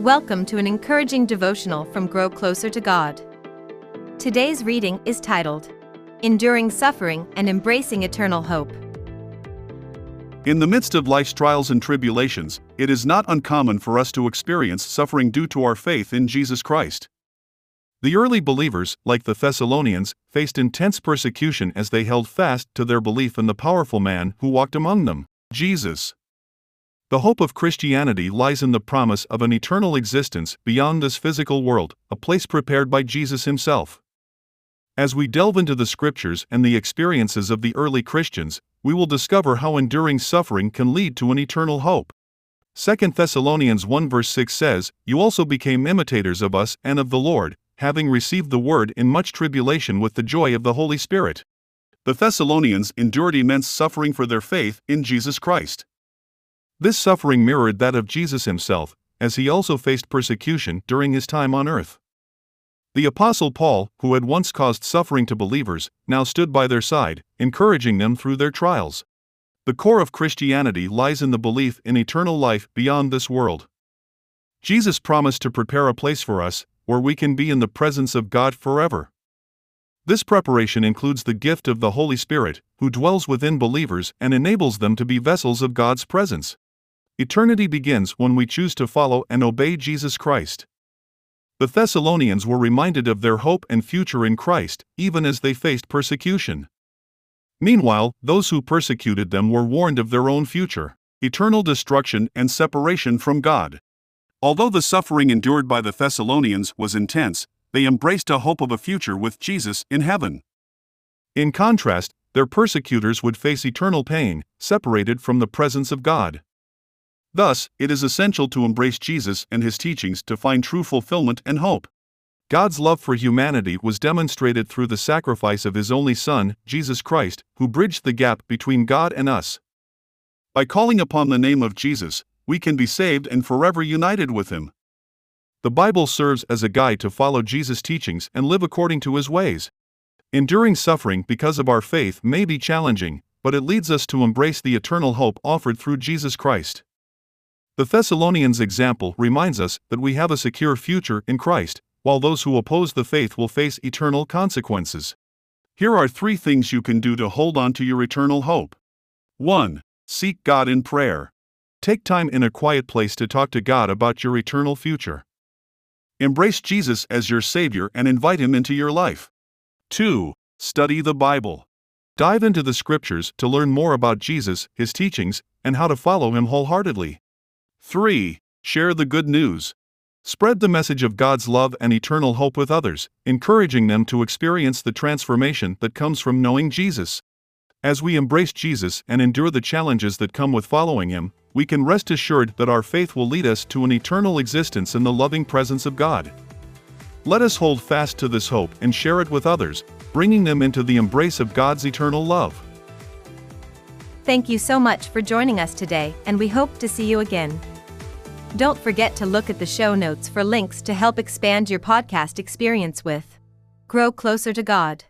Welcome to an encouraging devotional from Grow Closer to God. Today's reading is titled Enduring Suffering and Embracing Eternal Hope. In the midst of life's trials and tribulations, it is not uncommon for us to experience suffering due to our faith in Jesus Christ. The early believers, like the Thessalonians, faced intense persecution as they held fast to their belief in the powerful man who walked among them, Jesus. The hope of Christianity lies in the promise of an eternal existence beyond this physical world, a place prepared by Jesus himself. As we delve into the scriptures and the experiences of the early Christians, we will discover how enduring suffering can lead to an eternal hope. 2 Thessalonians 1 verse 6 says, You also became imitators of us and of the Lord, having received the word in much tribulation with the joy of the Holy Spirit. The Thessalonians endured immense suffering for their faith in Jesus Christ. This suffering mirrored that of Jesus himself, as he also faced persecution during his time on earth. The Apostle Paul, who had once caused suffering to believers, now stood by their side, encouraging them through their trials. The core of Christianity lies in the belief in eternal life beyond this world. Jesus promised to prepare a place for us, where we can be in the presence of God forever. This preparation includes the gift of the Holy Spirit, who dwells within believers and enables them to be vessels of God's presence. Eternity begins when we choose to follow and obey Jesus Christ. The Thessalonians were reminded of their hope and future in Christ, even as they faced persecution. Meanwhile, those who persecuted them were warned of their own future eternal destruction and separation from God. Although the suffering endured by the Thessalonians was intense, they embraced a hope of a future with Jesus in heaven. In contrast, their persecutors would face eternal pain, separated from the presence of God. Thus, it is essential to embrace Jesus and his teachings to find true fulfillment and hope. God's love for humanity was demonstrated through the sacrifice of his only Son, Jesus Christ, who bridged the gap between God and us. By calling upon the name of Jesus, we can be saved and forever united with him. The Bible serves as a guide to follow Jesus' teachings and live according to his ways. Enduring suffering because of our faith may be challenging, but it leads us to embrace the eternal hope offered through Jesus Christ. The Thessalonians' example reminds us that we have a secure future in Christ, while those who oppose the faith will face eternal consequences. Here are three things you can do to hold on to your eternal hope. 1. Seek God in prayer. Take time in a quiet place to talk to God about your eternal future. Embrace Jesus as your Savior and invite Him into your life. 2. Study the Bible. Dive into the Scriptures to learn more about Jesus, His teachings, and how to follow Him wholeheartedly. 3. Share the good news. Spread the message of God's love and eternal hope with others, encouraging them to experience the transformation that comes from knowing Jesus. As we embrace Jesus and endure the challenges that come with following Him, we can rest assured that our faith will lead us to an eternal existence in the loving presence of God. Let us hold fast to this hope and share it with others, bringing them into the embrace of God's eternal love. Thank you so much for joining us today, and we hope to see you again. Don't forget to look at the show notes for links to help expand your podcast experience with Grow Closer to God.